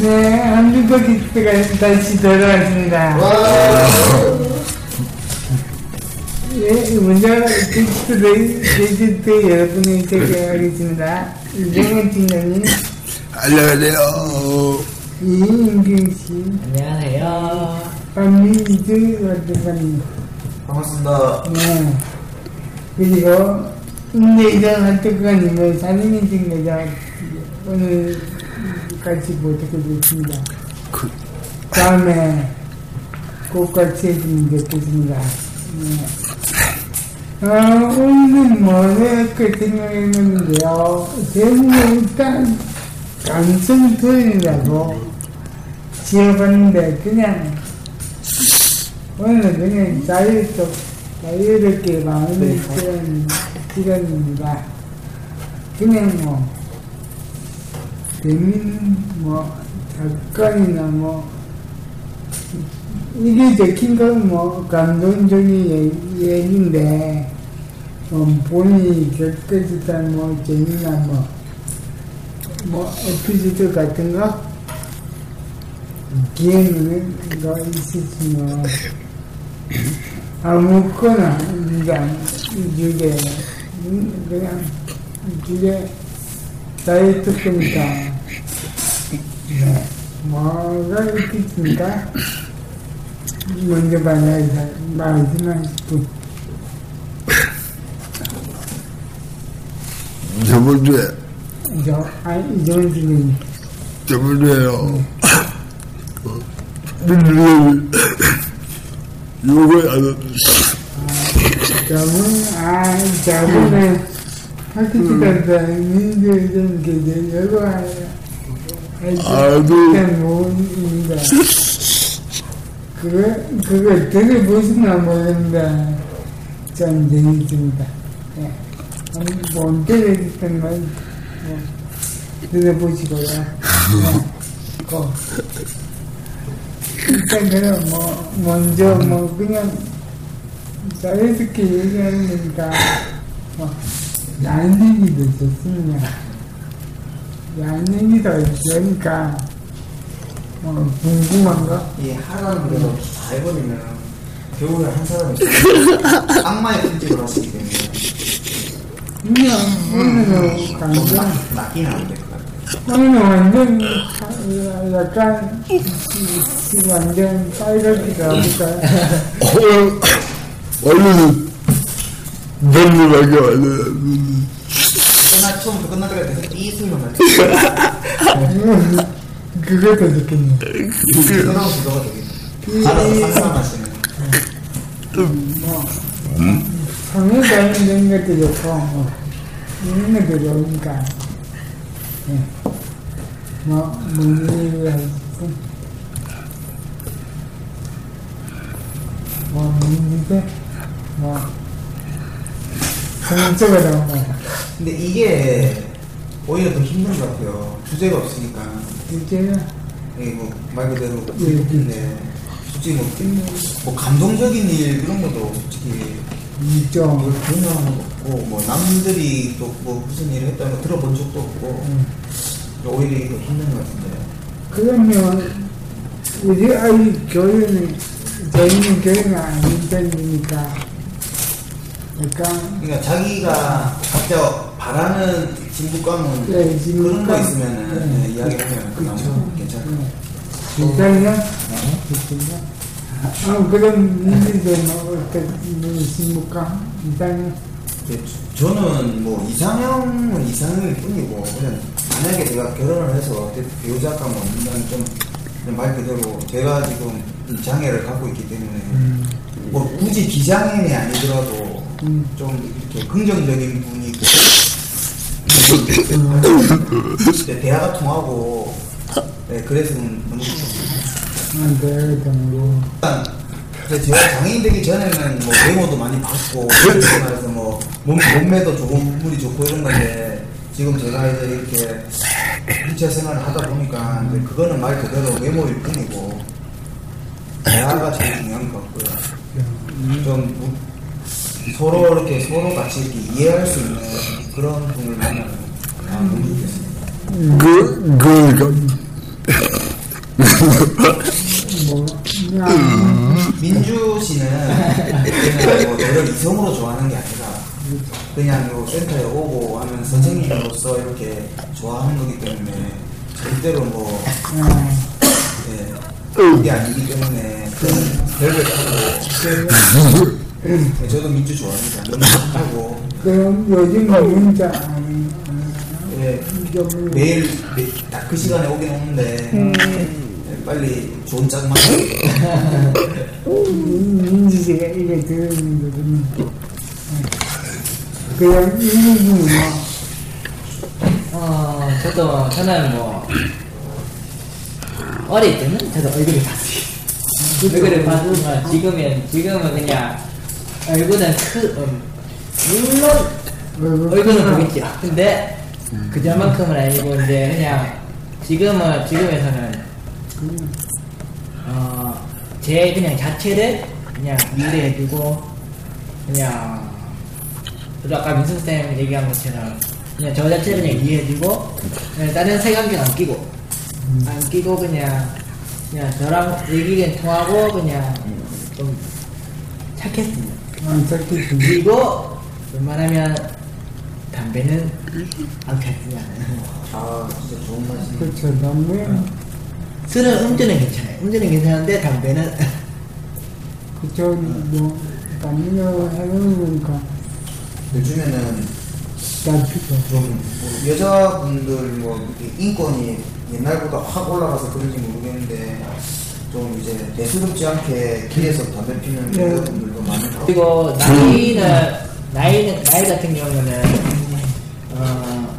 네, 한주도 기트가 다시 돌아왔습니다. 예, 먼저 기트를, 기트 여러분이 소개하겠습니다. 이정현 팀장님, 안녕하세요. 이인경 씨, 안녕하세요. 박민주 원장님, 반갑습니다. 네. 그리고 임내정 한특관님을 산인인증 내자 오늘 같이 모시게 됐습니다. 다음에 꼭 같이 해주면 좋겠습니다. 네. 어, 오늘은 뭐랄까 생각했는데요. 제목은 일단 감성 표현이라고 지어봤는데 그냥 오늘은 그냥 자유롭게, 자유롭게 마음을 표현 시간입니다. 그냥 뭐 재밌는 뭐 사건이나 뭐 이게 적힌 건 뭐 감동적인 얘- 얘기인데 뭐 본인이 겪었던 뭐 재미나 뭐, 뭐 에피소드 같은 거? 거 있으시면 아무거나 그냥 주제 음, 그냥 주제 다이어트 거니까 네. 뭐가 있겠습니까? 먼저 만나서 말씀하실 분 저번 주에, 저, 아, 이정은 선생님 저번 주에요. 민주를 욕을 안 했어. 저분, 아, 저분은 학교시간다 민주의정 계제 여거 아이고. 모입니다. 그거, 그거 들어보시나 모르는데 참 재밌습니다. 예. 한번 들어주던 건 뭐, 들어보시고요. 예. 고. 일단 그럼 뭐 먼저 뭐 그냥 자유롭게 얘기하는 거니까 뭐 야한 얘기도 좋습니다. 야한 얘기도 있으니까 뭐 궁금한 거이 하나는 그래도 다 해버리면 겨울에 한 사람이 있어요. 악마의 편집을 하시기 때문에 그냥. 오늘은 좀 감정 낚- 낚이면 안될것 같아요. 오늘은 완전 하- 약간 이- 완전 빨갛기도 하니까. 오늘, 원래는 눈물하게 완전 끝나 처음부터 때까지 계속 이 소리만 나죠. 그것도 좋겠네요. 끝나고 그거가 되게 알아서 뭐 성에 관련된 것도 좋고 뭐 이런 것도 좋으니까 예. 뭐 문의를 하시고 뭐뭐 전적으로 뭐 근데 이게 오히려 더 힘든 것 같아요. 주제가 없으니까. 이제는 이게 뭐말 그대로 예. 근데 솔직히 뭐, 뭐 감동적인 일 이런 것도 솔직히 있죠. 뭐 분명한 없고 뭐 남들이 또 뭐 무슨 일을 했다는 거 들어본 적도 없고 음. 오히려 이게 더 힘든 것 같은데 그러면 우리 아이 교육은 재밌는 교육은 아닌 편이니까 약간 그러니까 자기가 각자 바라는 진부감은 네, 그런 거. 있으면은 네. 네, 이야기하면 그나마 그쵸. 괜찮고 네. 괜찮냐? 좋습니다. 아, 그럼 니들도 뭐 어떻게 있습니까? 이상해. 근데 저- 저는 뭐 이상형은 이상형일 뿐이고 그냥 만약에 제가 결혼을 해서 대- 배우자가 뭐 있는 좀말 그대로 제가 지금 이 장애를 갖고 있기 때문에 뭐 굳이 비장애인이 아니더라도 음. 좀 이렇게 긍정적인 분이 있고 이제 대화가 통하고 네, 그래서 너무 좋습니다. 안 돼, 뭐. 일단 제가 장애인 되기 전에는 뭐 외모도 많이 봤고 말해서 뭐 몸, 몸매도 좋은 부분이 좋고 이런 건데 지금 제가 이제 이렇게 일체 생활을 하다 보니까 이제 그거는 말 그대로 외모일 뿐이고 대화가 제일 중요한 것 같고요. 좀 무- 서로 이렇게 서로 같이 이렇게 이해할 수 있는 그런 분을 좋겠습니다. 그. 뭐, 그냥, 민주 씨는 그냥 뭐 저를 이성으로 좋아하는 게 아니라 그냥 요 센터에 오고 하면 선생님으로서 이렇게 좋아하는 거기 때문에 절대로 뭐 아, 예, 그게 아니기 때문에 그런 별걸 하고 예, 저도 민주 좋아합니다. 너무 좋고. 그럼 요즘 문자, 아니, 예, 좀, 매일 딱 그 시간에 오긴 오는데 예, 빨리 좋은 짝 맞고 민지씨가 이래 들으는 거거든요. 그냥 이분이 뭐, 어, 저도, 저는 뭐, 어릴 때는 저도 얼굴을 봤어요. 얼굴을 봤지만 지금은, 지금은 그냥, 얼굴은 크, 음, 물론, 얼굴은 보겠죠. 근데, 그전만큼은 아니고, 이제 그냥, 지금은, 지금에서는, 어, 제 그냥 자체를 그냥 이해해주고, 그냥, 저도 아까 민수 쌤 얘기한 것처럼 그냥 저 자체를 그냥 이해해주고 그냥 다른 색안경 안 끼고 안 끼고 그냥 그냥 저랑 얘기는 통하고 그냥 좀 착했습니다. 아, 저기, 그리고 웬만하면 담배는 안 폈습니다. 아 진짜 좋은 말씀. 그렇죠. 너무, 술은 음주는 괜찮아요. 음주는 괜찮은데 담배는 그쵸, 뭐, 남녀 해놓으니까, 요즘에는 잘 피고. 좀뭐 여자분들 뭐 이렇게 인권이 옛날보다 확 올라가서 그런지 모르겠는데 좀 이제 대수롭지 않게 길에서 담배 피는 네. 여자분들도 많고 그리고 나이는 나이는 나이 같은 경우는 어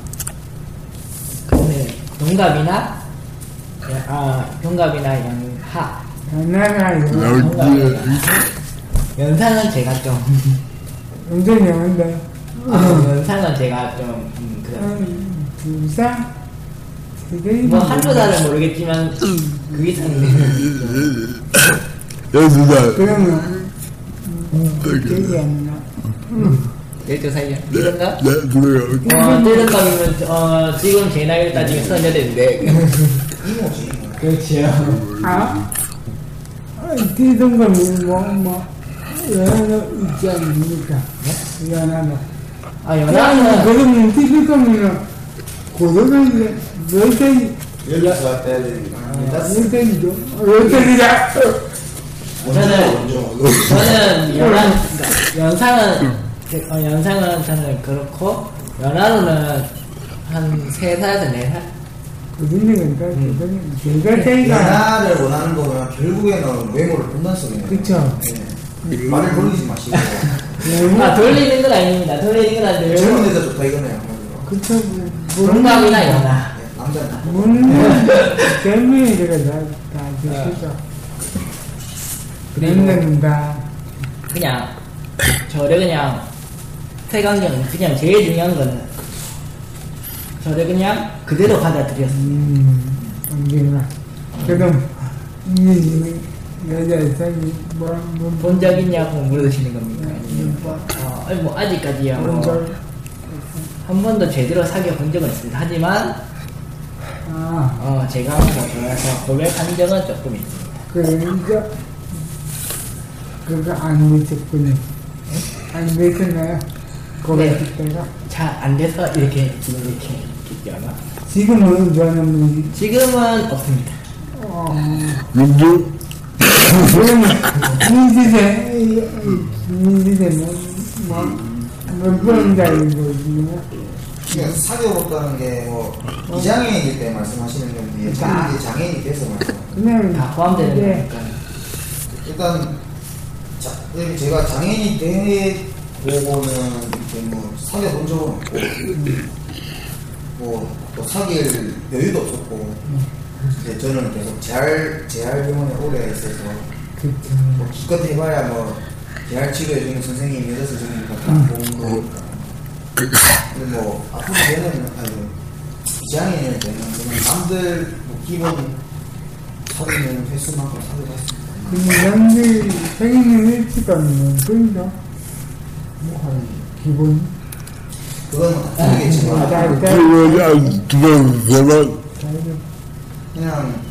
근데 동갑이나 아 동갑이나 연하 나가요. 동갑이나 연상은 제가 좀 완전히 한데, 아, 연상은 제가 좀 음, 그래. 한, 두 살? 세 살? 뭐 한두 살은 모르겠지만 그 이상은 열두 살. 그러면, 기억이 안 나. 열두 살이요 이런가? 네, 들어가. 어, 때른감이면 어 지금 제 나이를 따지면 이모지 이모. 그렇죠. 아, 아, 뛰던 거는 뭐, 뭐, 연하도 있지 않습니까? 연하도. 아 나는 연하는 그러면 거면, 고등학교 몇 살이, 열두 살 때는 몇 살이죠? 몇 살이다? 저는 저는 연한 그러니까 연상은 어, 연상은 저는 그렇고 연하로는 한 세 살에서 네 살. 제가 차이가, 연하를 원하는 거면 결국에는 외모를 소리네요. 그쵸. 네. 말을 돌리지 마시고 아 돌리는 건 아닙니다. 돌리는 건 아닌데 젊은 데서 좋다 이거네요. 한마디로. 그쵸. 동갑이나 연하. 네, 남자는 문, 젊은이들가 다, 다 드시죠. 그런다. 그냥 저를 그냥 태강경 그냥 제일 중요한 거는 저를 그냥 그대로 받아들였어요. 음, 언제나. 그럼, 이 여자 사이, 뭐, 뭐, 본적 있냐고 물으시는 겁니까? 음, 뭐, 어, 뭐 아직까지요. 그런 걸, 한 번도 제대로 사귀어 본 적은 있습니다. 하지만 아, 어, 제가 뭐 좋아서 고백한 적은 조금 있습니다. 그러니까, 그거 안 미쳤군요. 안 미쳤나요? 고백할 때가? 잘 안 돼서 이렇게 지금 이렇게 않아? 지금은 저는 뭐, 지금은 없습니다. 어, 윤주? 그러면 중시대, 중시대 뭐, 뭐, 몇 번이라는 거지. 그냥 사귀어봤다는 게뭐 이장애인일 때 말씀하시는 건지 저는 이제 장애인이 돼서 말씀. 다 포함되는 이제 거니까. 일단 자, 이렇게 제가 장애인이 돼 보고는 이렇게 뭐 사귀어 본 적은 없고 뭐또 사귈 여유도 없었고 이제 저는 계속 재활 재활병원에 오래 있어서. 뭐 기껏 해봐야 뭐 재활 치료해주는 선생님이 여섯 선생님이니까 다 좋은 거니까 근데 뭐 아프게 되는 아니 이장애인이 되는 그냥 남들 뭐 기본 사귀는 횟수만큼 사귀었습니다. 근데 남들 생일은 일찍 가면 그러니까, 뭐한 기본, 그건 아, 다르겠지만 그거 세번 다르죠. 그냥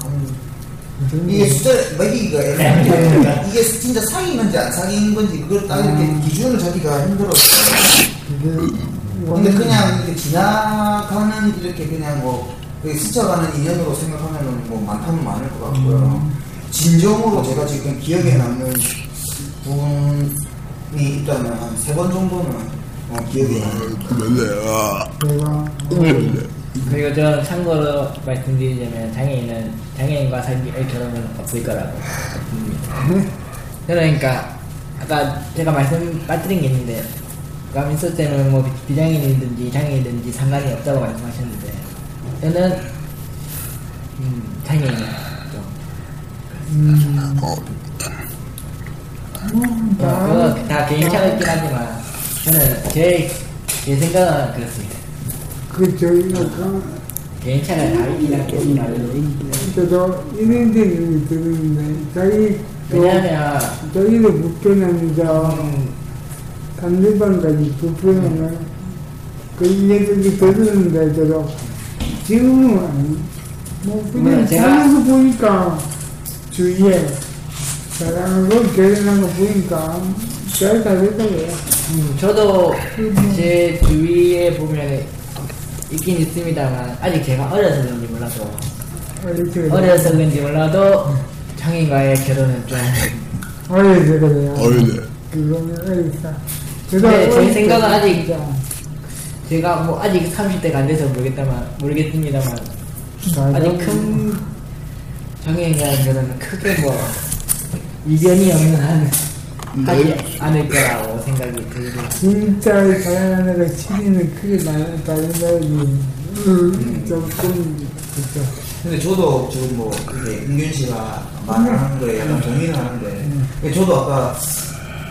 한그 이게 숫자 매기기가 애매하니까 이게 진짜 사귄 건지 안 사귄 건지 그걸 딱 이렇게 기준을 잡기가 힘들었어요. 그게, 근데 그냥 이렇게 지나가는 이렇게 그냥 뭐 스쳐가는 인연으로 생각하면은 뭐 많다면 많을 것 같고요. 진정으로 제가 지금 기억에 남는 분이 있다면 한 세 번 정도는 어, 기억에 남는 내가, 그리고 저 참고로 말씀드리자면 장애인은 장애인과 사귀의 결혼은 없을 거라고. 그러니까 아까 제가 말씀 빠뜨린 게 있는데 가민소 때는 뭐 비장애인이든지 장애인이든지 상관이 없다고 말씀하셨는데 저는 음, 장애인이죠. 음, 어, 뭐, 어, 다, 그거 다 개인차가 있긴 하지만 저는 제, 제 생각은 그렇습니다. 그, 저희가, 그, 개인 차가 다 있긴 하겠지만 저도 이런 데는 들었는데, 자기, 또, 왜냐하면 저기도 불편합니다. 음, 단대방까지 불편하면, 그 얘기를 들었는데, 저도, 지금은, 아니, 뭐, 그냥 뭐, 제가- 사는 거 보니까, 주위에, 사랑하는 거, 결혼한 거 보니까, 잘 다르더라고요. 음, 저도 제 주위에 보면 있긴 있습니다만 아직 제가 어려서 그런지 몰라도 이렇게. 어려서 그런지 몰라도 장인과의 결혼은 좀 어려서 그래요. 어이네 그거는 어리다. 근데 제 생각은 아직 제가 뭐 아직 30대가 안 돼서 모르겠다만 모르겠습니다만. 아직 큰 장애인과의 결혼은 크게 뭐 이변이 없는 한 하지 않을 거라고 생각이 들고. 진짜 거 치리는 크게 나- 다른다지. 음, 조금, 그죠. 근데 저도 지금 뭐 이게 은균 씨가 말하는 거에 약간 동의를 하는데 근데 저도 아까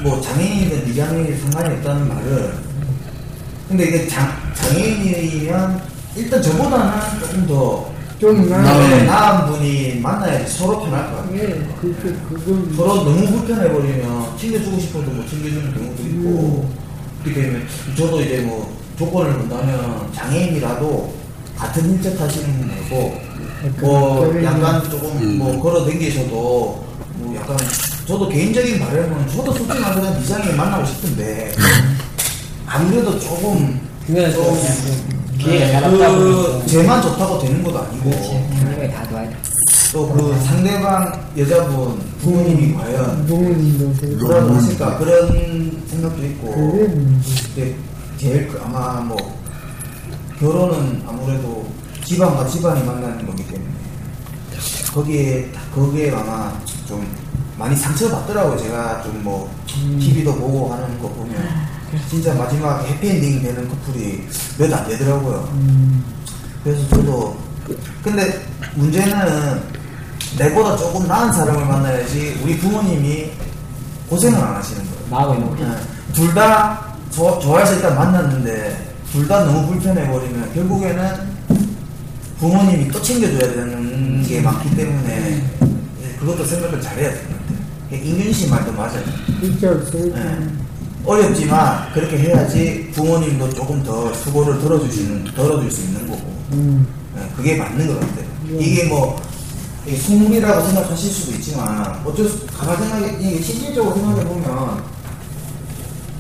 뭐 장애인이든 비장애인이 상관이 없다는 말을 근데 이게 장, 장애인이면 일단 저보다는 조금 더 좀 나, 나은, 나은 분이 만나야지 서로 편할 것 같아요. 예, 그게, 그건, 서로 너무 불편해버리면 챙겨주고 싶어도 못 챙겨주는 경우도 있고 그렇게 되면 저도 이제 뭐 조건을 본다면 장애인이라도 같은 일적 하시는 분 말고 뭐 약간 조금 뭐 걸어 댕기셔도 뭐 약간 저도 개인적인 바람은 저도 솔직히 말하면 미장애인 만나고 싶은데 아무래도 조금 그거는 좀좀 그냥 좀 기회가 잘 없다 그 보니까. 쟤만 좋다고 되는 것도 아니고 그렇지. 다 좋아야 돼. 또 그 상대방 여자분 부모님이 과연 부모님도 되게. 뭐라고 하실까? 그런 생각도 있고. 근데 제일 그 아마 뭐 결혼은 아무래도 집안과 집안이 만나는 거기 때문에. 거기에 거기에 아마 좀 많이 상처받더라고요. 제가 좀뭐 TV도 보고 하는 거 보면. 진짜 마지막 해피엔딩 되는 커플이 몇 안 되더라고요. 음, 그래서 저도 근데 문제는 내보다 조금 나은 사람을 만나야지 우리 부모님이 고생을 안 하시는 거예요. 마음이 너무 네. 둘다 좋아해서 일단 만났는데 둘 다 너무 불편해 버리면 결국에는 부모님이 또 챙겨줘야 되는 게 많기 때문에 예, 그것도 생각을 잘해야 같아요. 인균 씨 말도 맞아요. 그렇죠. 네. 어렵지만 그렇게 해야지 부모님도 조금 더 수고를 덜어주시는, 덜어줄 수 있는 거고 음, 예, 그게 맞는 것 같아요. 네. 이게 뭐 이게 속물이라고 생각하실 수도 있지만 어쩔 수 가만 생각해 이게 실질적으로 생각해 보면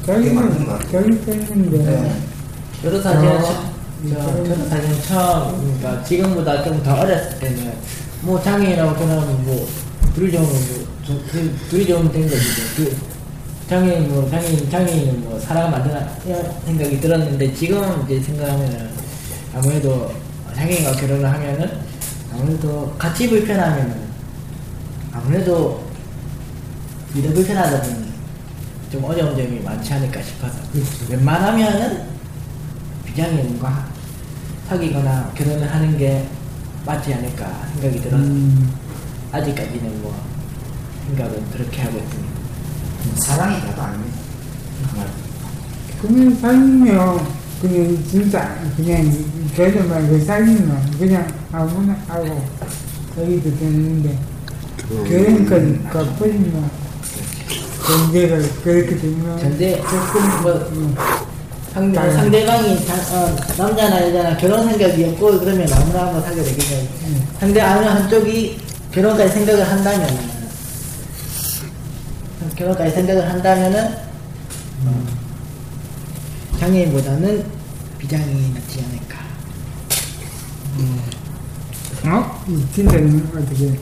그게 맞는 것 같아요. 때문인데. 네. 저도 사실은 어, 처- 저, 저도 사실은 처음 그러니까 지금보다 좀 더 어렸을 때는 뭐 장애인하고 결혼하면 뭐 둘이 좋으면 뭐, 둘, 둘이 좋으면 된 거지. 그, 장애인 뭐, 장애인, 장애인은 뭐, 사람 만드나, 생각이 들었는데, 지금 이제 생각하면은, 아무래도 장애인과 결혼을 하면은, 아무래도 같이 불편하면은, 아무래도 일을 불편하다 보니, 좀 어려운 점이 많지 않을까 싶어서, 웬만하면은, 비장애인과 사귀거나 결혼을 하는 게 맞지 않을까 생각이 들어서, 음, 아직까지는 뭐 생각은 그렇게 하고 있습니다. 사랑이 다가. 정말. 그냥 사귀면 그냥 진짜 그냥 걔들 말고 사귀면 그냥 아무나 하고 사귀도 되는데 결혼까지 가버리면 전제가 그렇게 되면 전제 조금 뭐 음, 상대, 당연히. 상대방이 다- 어, 남자나 여자나 결혼 생각이 없고 그러면 아무나 한번 사귀게 되겠죠. 상대 아는 한쪽이 결혼까지 생각을 한다면 결혼까지 생각을 한다면은 어, 장애인보다는 비장애인이 낫지 않을까. 어? 이 진짜는 어떻게.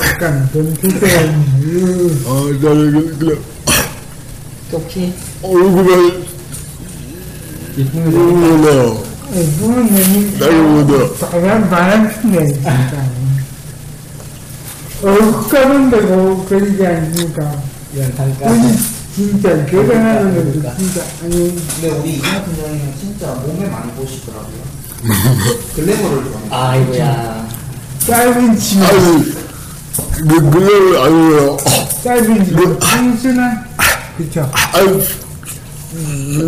약간 변태스러운 아, 나는 그냥 혹시? 얼굴만 이쁘네 바람 바람핀데 진짜 얼굴 까만다고 그러지 않습니까? 우리 진짜 결혼하는 것도 진짜 아니 근데 우리 이현 팀장님은 진짜 몸에 많이 보시더라고요. 글래머를 좋아해요. 아이고야. 짧은 치마 그, 그걸 아니에요. 짧은 치마 청순한 그쵸 아니,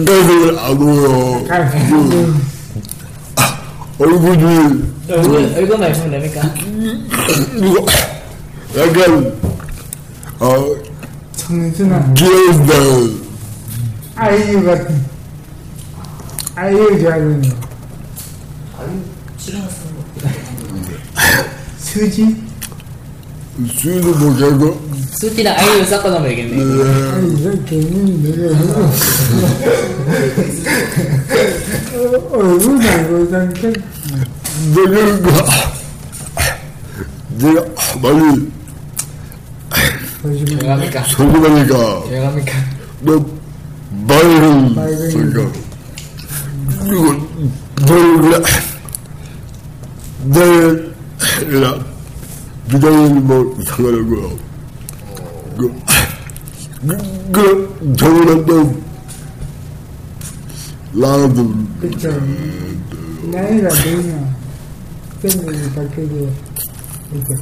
그걸 안 보여. 아, 음, 얼굴이, 얼굴, 얼굴만 예쁘면 됩니까? 이거, 약간, 어, 청순한 귀여운다. 아이유 같은 아이유 좋아하는 거 아유, 싫어하시는 거. 수지 술도 못 하고, 수지랑 아이유 섞어 놓으면 되겠네. 얼굴 말고 상태 내가, 내가 많이 조용합니까? 소금하니까, 조용합니까? 너 말을 생각. 그리고 너를 내일 그냥 비장인 뭐 상관없고요. 그, 저번에도 나도 그쵸. 나이가 들면 생각이 바뀌게 이렇게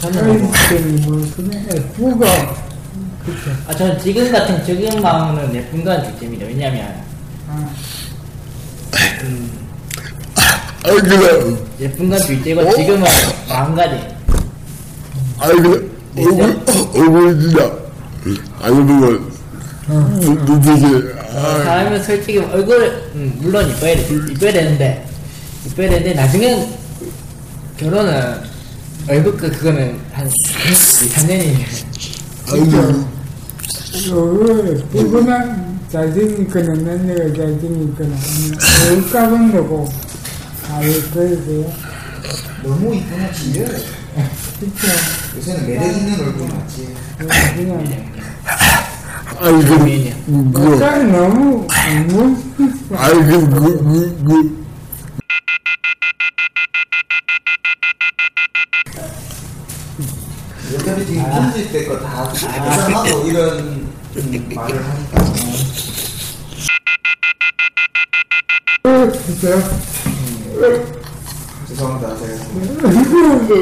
저는 뭐, 아이들이 뭐 그냥 예쁘고 그쵸. 아, 저는 지금 같은 지금 마음은 예쁜 건 둘째입니다. 왜냐면, 아. 아이 그래. 예쁜 건 둘째고, 지금은 마음가짐. 아이 그래 얼굴 얼굴 진짜 안 보면 눈빛이 아 사람은 솔직히 얼굴, 음, 물론 이뻐야 돼. 이뻐야 되는데, 이뻐야 되는데, 나중엔 결혼은, 얼굴 그, 그거는 한 2, 3년이. 아이고 그 예쁘거나 잘생기거나 남자가 잘생기거나 얼굴 까만 거고 아예 그러세요 너무 이쁘면 질려요. 요새는 매력 있는 얼굴 맞지. 아이 그 약간 너무 아이 그그 그 여자들이 지금 혼질 때거다 보상하고 이런 음, 말을 하니까. 그쵸 죄송합니다. 제가 그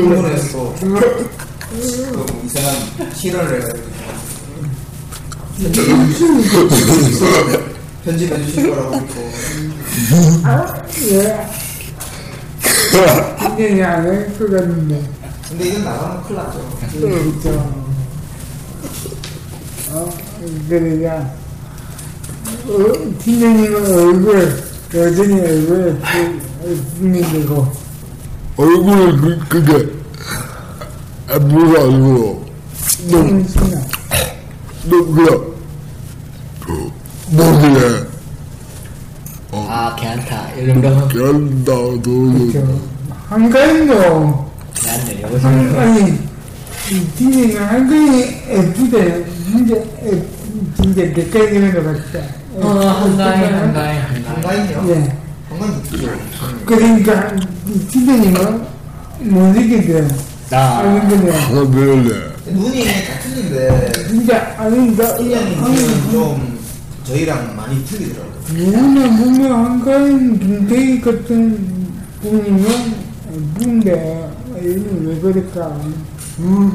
이상한 실언을 해가지고. 편집해 주실 거라고 믿고. 예 이제 안할 것 같은데 근데 이건 나가면 큰일 나죠. 그쵸 어 그러니까 어, 팀장님 얼굴 여전히 얼굴에 분민되고 얼굴을 그, 그게 안 보여 안 보여 너무 너 그냥 모르네 그, 어. 아 괜찮다 이런 거. 괜찮다 너무 한가인도 나는 여기서 아니 이게 한가인 애프대 진짜 진짜 내까지 이런 거 봤다. 어 한가인 한가인 한가인이요 예. 한번 느끼죠. 그러니까 팀장님은 못 느낀대요. 아, 그거 배울래. 눈이 같은 인데 진짜 그러니까 아니 그러니까 나 팀장님은 좀 저희랑 많이 틀리더라고요. 누구나 분명한 건 김태희 같은 분이면 누군데 얘는 왜 그럴까? 음.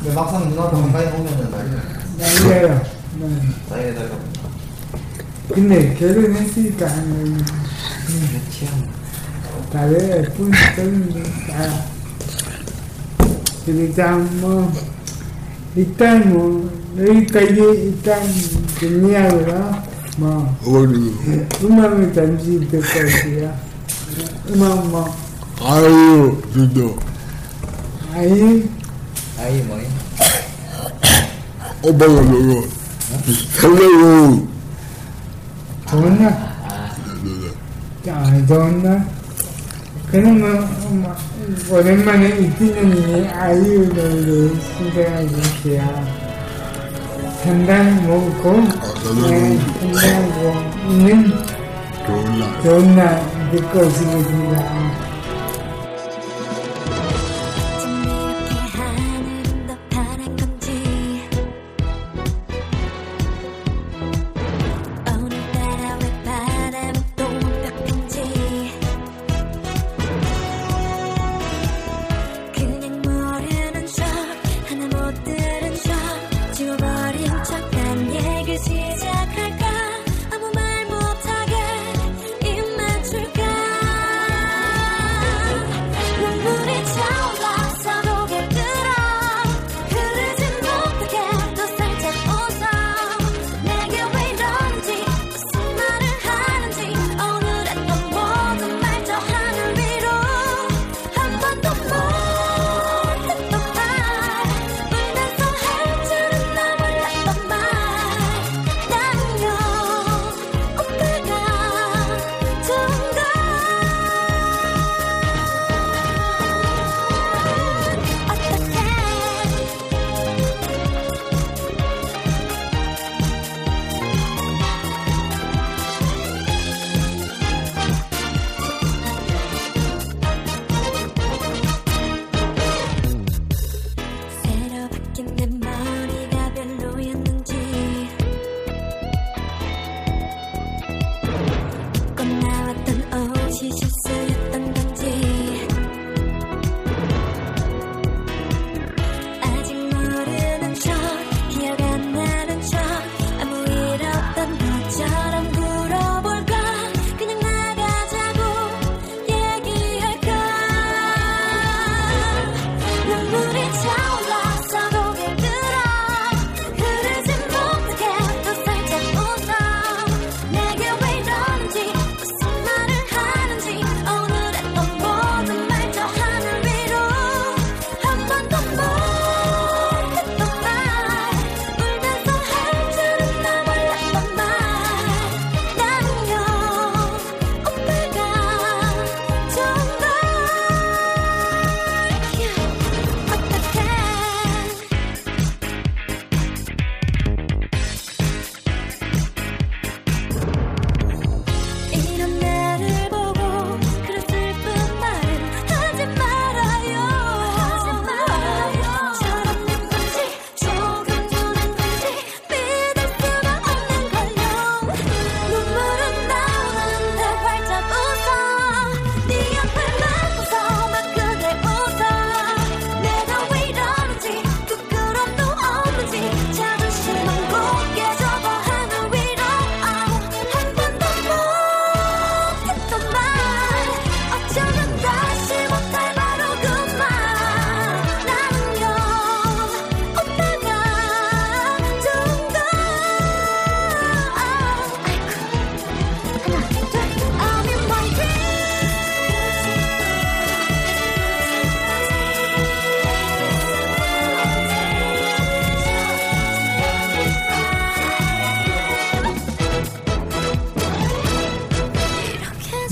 근데 막상 누나도 음. 가까이 오면은 난리 난리야. 난리 날까 근데 결혼했으니까 Tarea es muy intensa. Gritamos, gritamos, Hello. 나던 그러면 엄마, 오랜만에 이티님이 아이유 노래 신청해 주세요. 단단 먹고 단단하고 있는 좋은 날 듣고 싶습니다.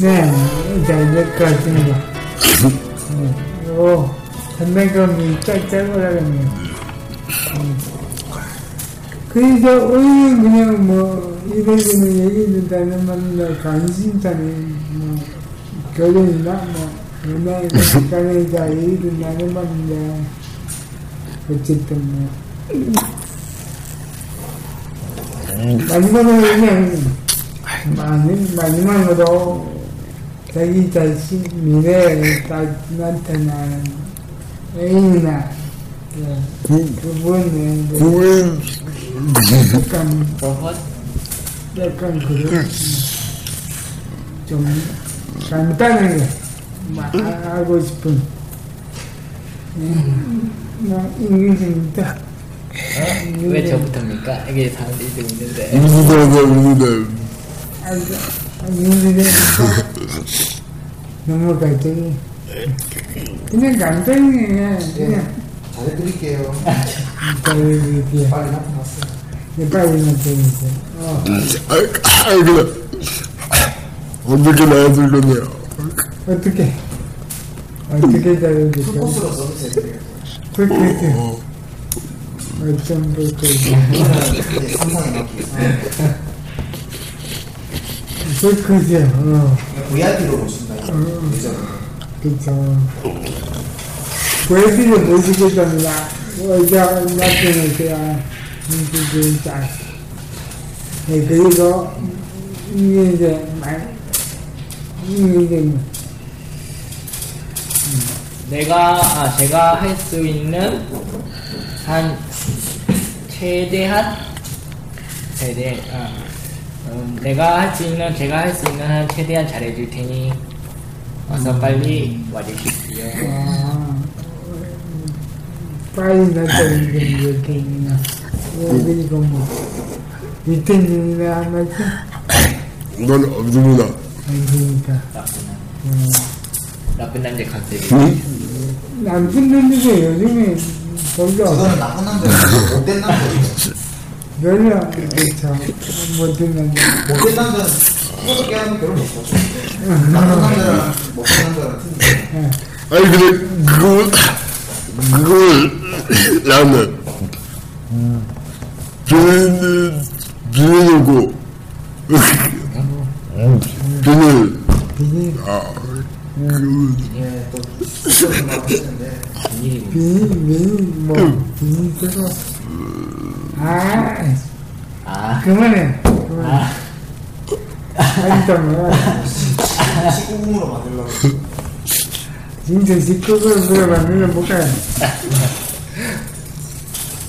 네, 이제 여기까지입니다. 네, 오, 담배감이 짤짤하겠네요. 음. 그래서 오늘 그냥 뭐, 이래저래 얘기 듣다는 말로 관심사에 뭐, 결혼이나 뭐, 뭐 연애에 관해다 얘기 듣다는 말인데, 어쨌든 뭐. 음. 마지막으로 그냥, 많이, 마지막으로, 자기 자신 미래에 딱 나타나는 애인이나 예, 그분의 그 구인. 약간 버헛 약간 그런 좀 간단하게 말하고 싶은 음, 나 인기입니다. 왜 저부터입니까? 이게 사람들이 좀 있는데. 우리나라 우리 너무 갈등이 그냥 간단히 그냥 그냥 잘해드릴게요. 빨리 나타났어요. 빨리 나타내세요. 어, 아, 아 그래 어떻게 나왔을 건데요 어떻게 어떻게? 풀코스로 서비스 해드려요. 어쩜 그렇게 맞게. 그렇게 어. VIP로 보신다. 예전에. 그쵸 보여드려 보시겠답니다. 어자 나타내세요 진짜 네 그리고 이제 말 이게 이제 내가 아 제가 할 수 있는 한 최대한 최대 아 음, 내가 할 수 있는 제가 할 수 있는 한 최대한 잘해줄 테니 어서 빨리 와주십시오. 아, 빨리 나타내는 게 그냥 그리고 뭐 리텐님이나 한 말씀? 넌 없습니다 아니니까 나쁜 남 나쁜 남자 컨셉이 남편 놈들이 요즘에 별로 그거는 나쁜 남자예요. 못된 남자 별로 그렇죠 못된 남자 못된 남자는 개 하면 결혼 못 하죠. 나쁜 남자랑 못된 남자랑. 아니 근데 그걸 그걸 나는 비닐고 비닐 비닐 아 예, 또 비닐 비닐 뭐 비닐 쓰고 아 아. 그만해 그만해. 아직도 뭐야 19금으로 만들려고. 진짜 직급을 물어봤는데 못 가요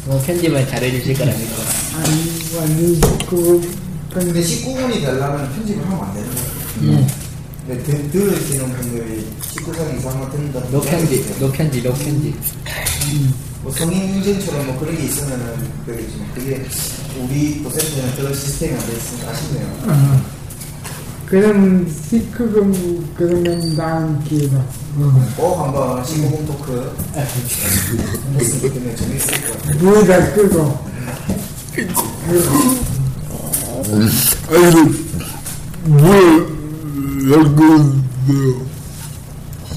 뭐 편집은 잘해주실 거라 믿고. 아니 완전 직급 근데 근데 19금이 되려면 편집을 하면 안 되는 거예요. 근데 들, 들으시는 분들이 19상 이상만 듣는다. 노편집 노편집 노편집 뭐 성인 인증처럼 뭐 그런 게 있으면은 그러겠지만 그게 우리 도센터는 그런 시스템이 안 돼 있으니까 아쉽네요. 어. 그럼 시크금 그러면 다음 기회가 어. 꼭 한번 19금 토크 했으면 좋겠네요. 재밌을 것 같아요. 물다 끄고 아니 근데 뭘여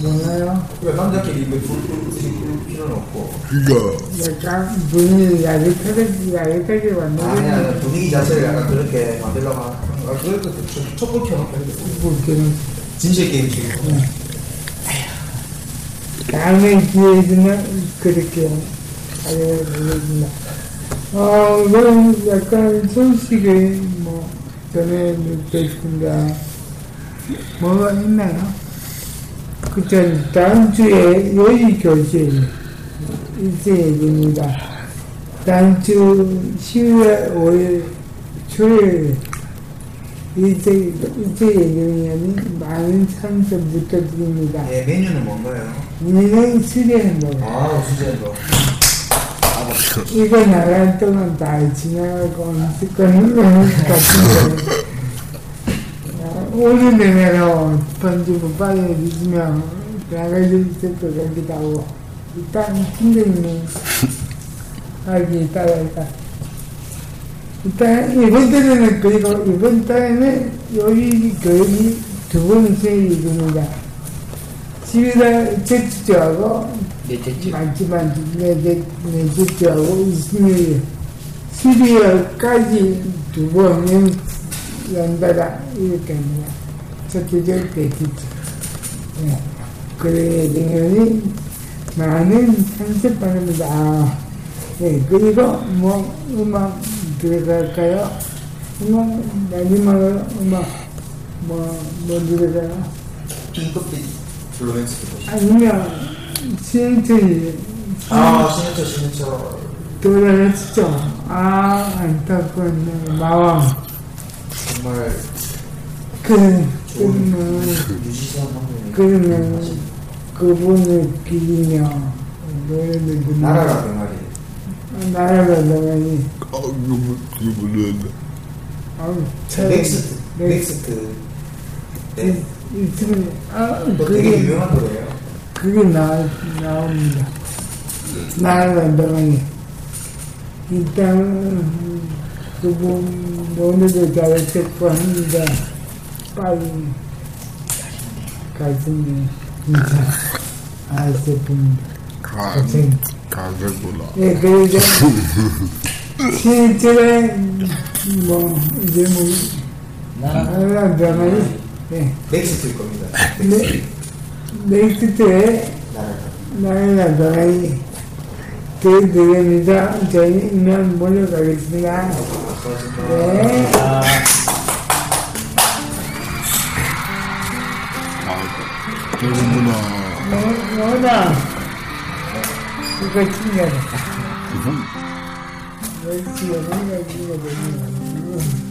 뭐나요? 그러니까 남자끼리 끌 필요는 없고 그니까 약간 분위기 야릇하게 야릇하게 아니 만들면 아니 분위기 자체를 약간 그렇게 만들려고 하는 아 그래도 촛불 켜놓고 이렇게 볼게는 진실 게임 중이고 다음에 기회 있으면 그렇게 알려드리겠습니다. 어, 그럼 약간 소식을 뭐 전해드리겠습니다. 뭐가 있나요? 그쵸, 다음 주에 교실 있을 예정입니다. 다음 주 10월 5일 주일 일제, 일제 예정이니 많은 참석 부탁드립니다. 예 메뉴는 뭔가요? 우리는 수련도 아 주제도 이거 나갈 동안 다 지나가고 있을 거는 것 같은데 어, 오늘 내내로 번지고 빨리 늦으면 나갈 수 있을 것 같기도 하고 일단 팀장님이 하기 따라니까 일단 이번 달에는 그리고 이번 달에는 요리 교육이 두 번째 일입니다. 집에다 제주하고 넷째 주. 많지만 내 제주하고 20일 12월까지 두 번은 연달아 이렇게 합니다. 첫째 주, 넷째 주. 네. 그래야 되니 많은 성원 바랍니다. 아, 네, 그리고 뭐 음악 들어갈까요? 음악 마지막으로 음악 뭐, 뭐 들어가요? 핑크빛 블루맥스 아니면 신해철이 아 신해철 신해철 돌아갔죠. 아 안타깝네 마왕. 정말 그 그러면 그러면 그분을 기리며 노래를 듣는 나라라 병아리 나라가 나가니 아, 너무 기분이 아우 참 넥스트 네. 넥스트 네. 있으면 아또 되게 그게 유명한 노래예요 그게 나 나옵니다. 나라가 나가니 일단 그분 노래도 잘했고 합니다. 빨리 가슴이 진짜 아쉽습니다. 가, 고생. 가겠구나. 예, 그래서 실제로 뭐 이제 뭐 나랑 나라 병아리 예, 넥스트일 겁니다 네, 넥스트에 나라라 나라 병아리 드립니다. 저희 이만 몰려가겠습니다. 네. 아, 그러구나. 뭐, 뭐나 이거 챙겨라. 멸치 어머니가 챙겨줬네. 작은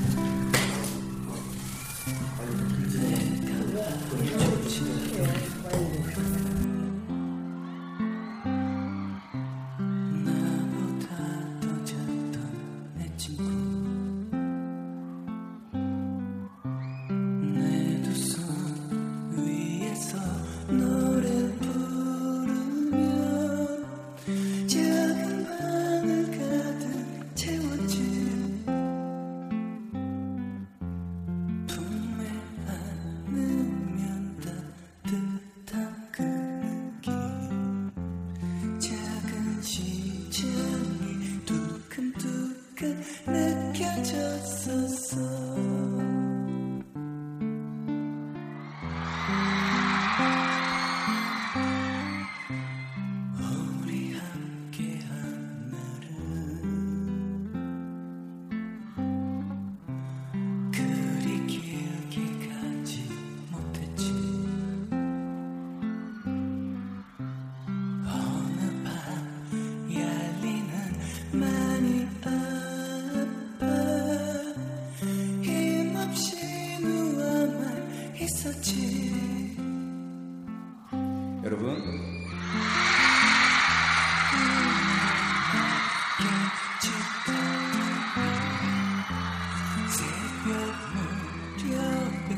piękny.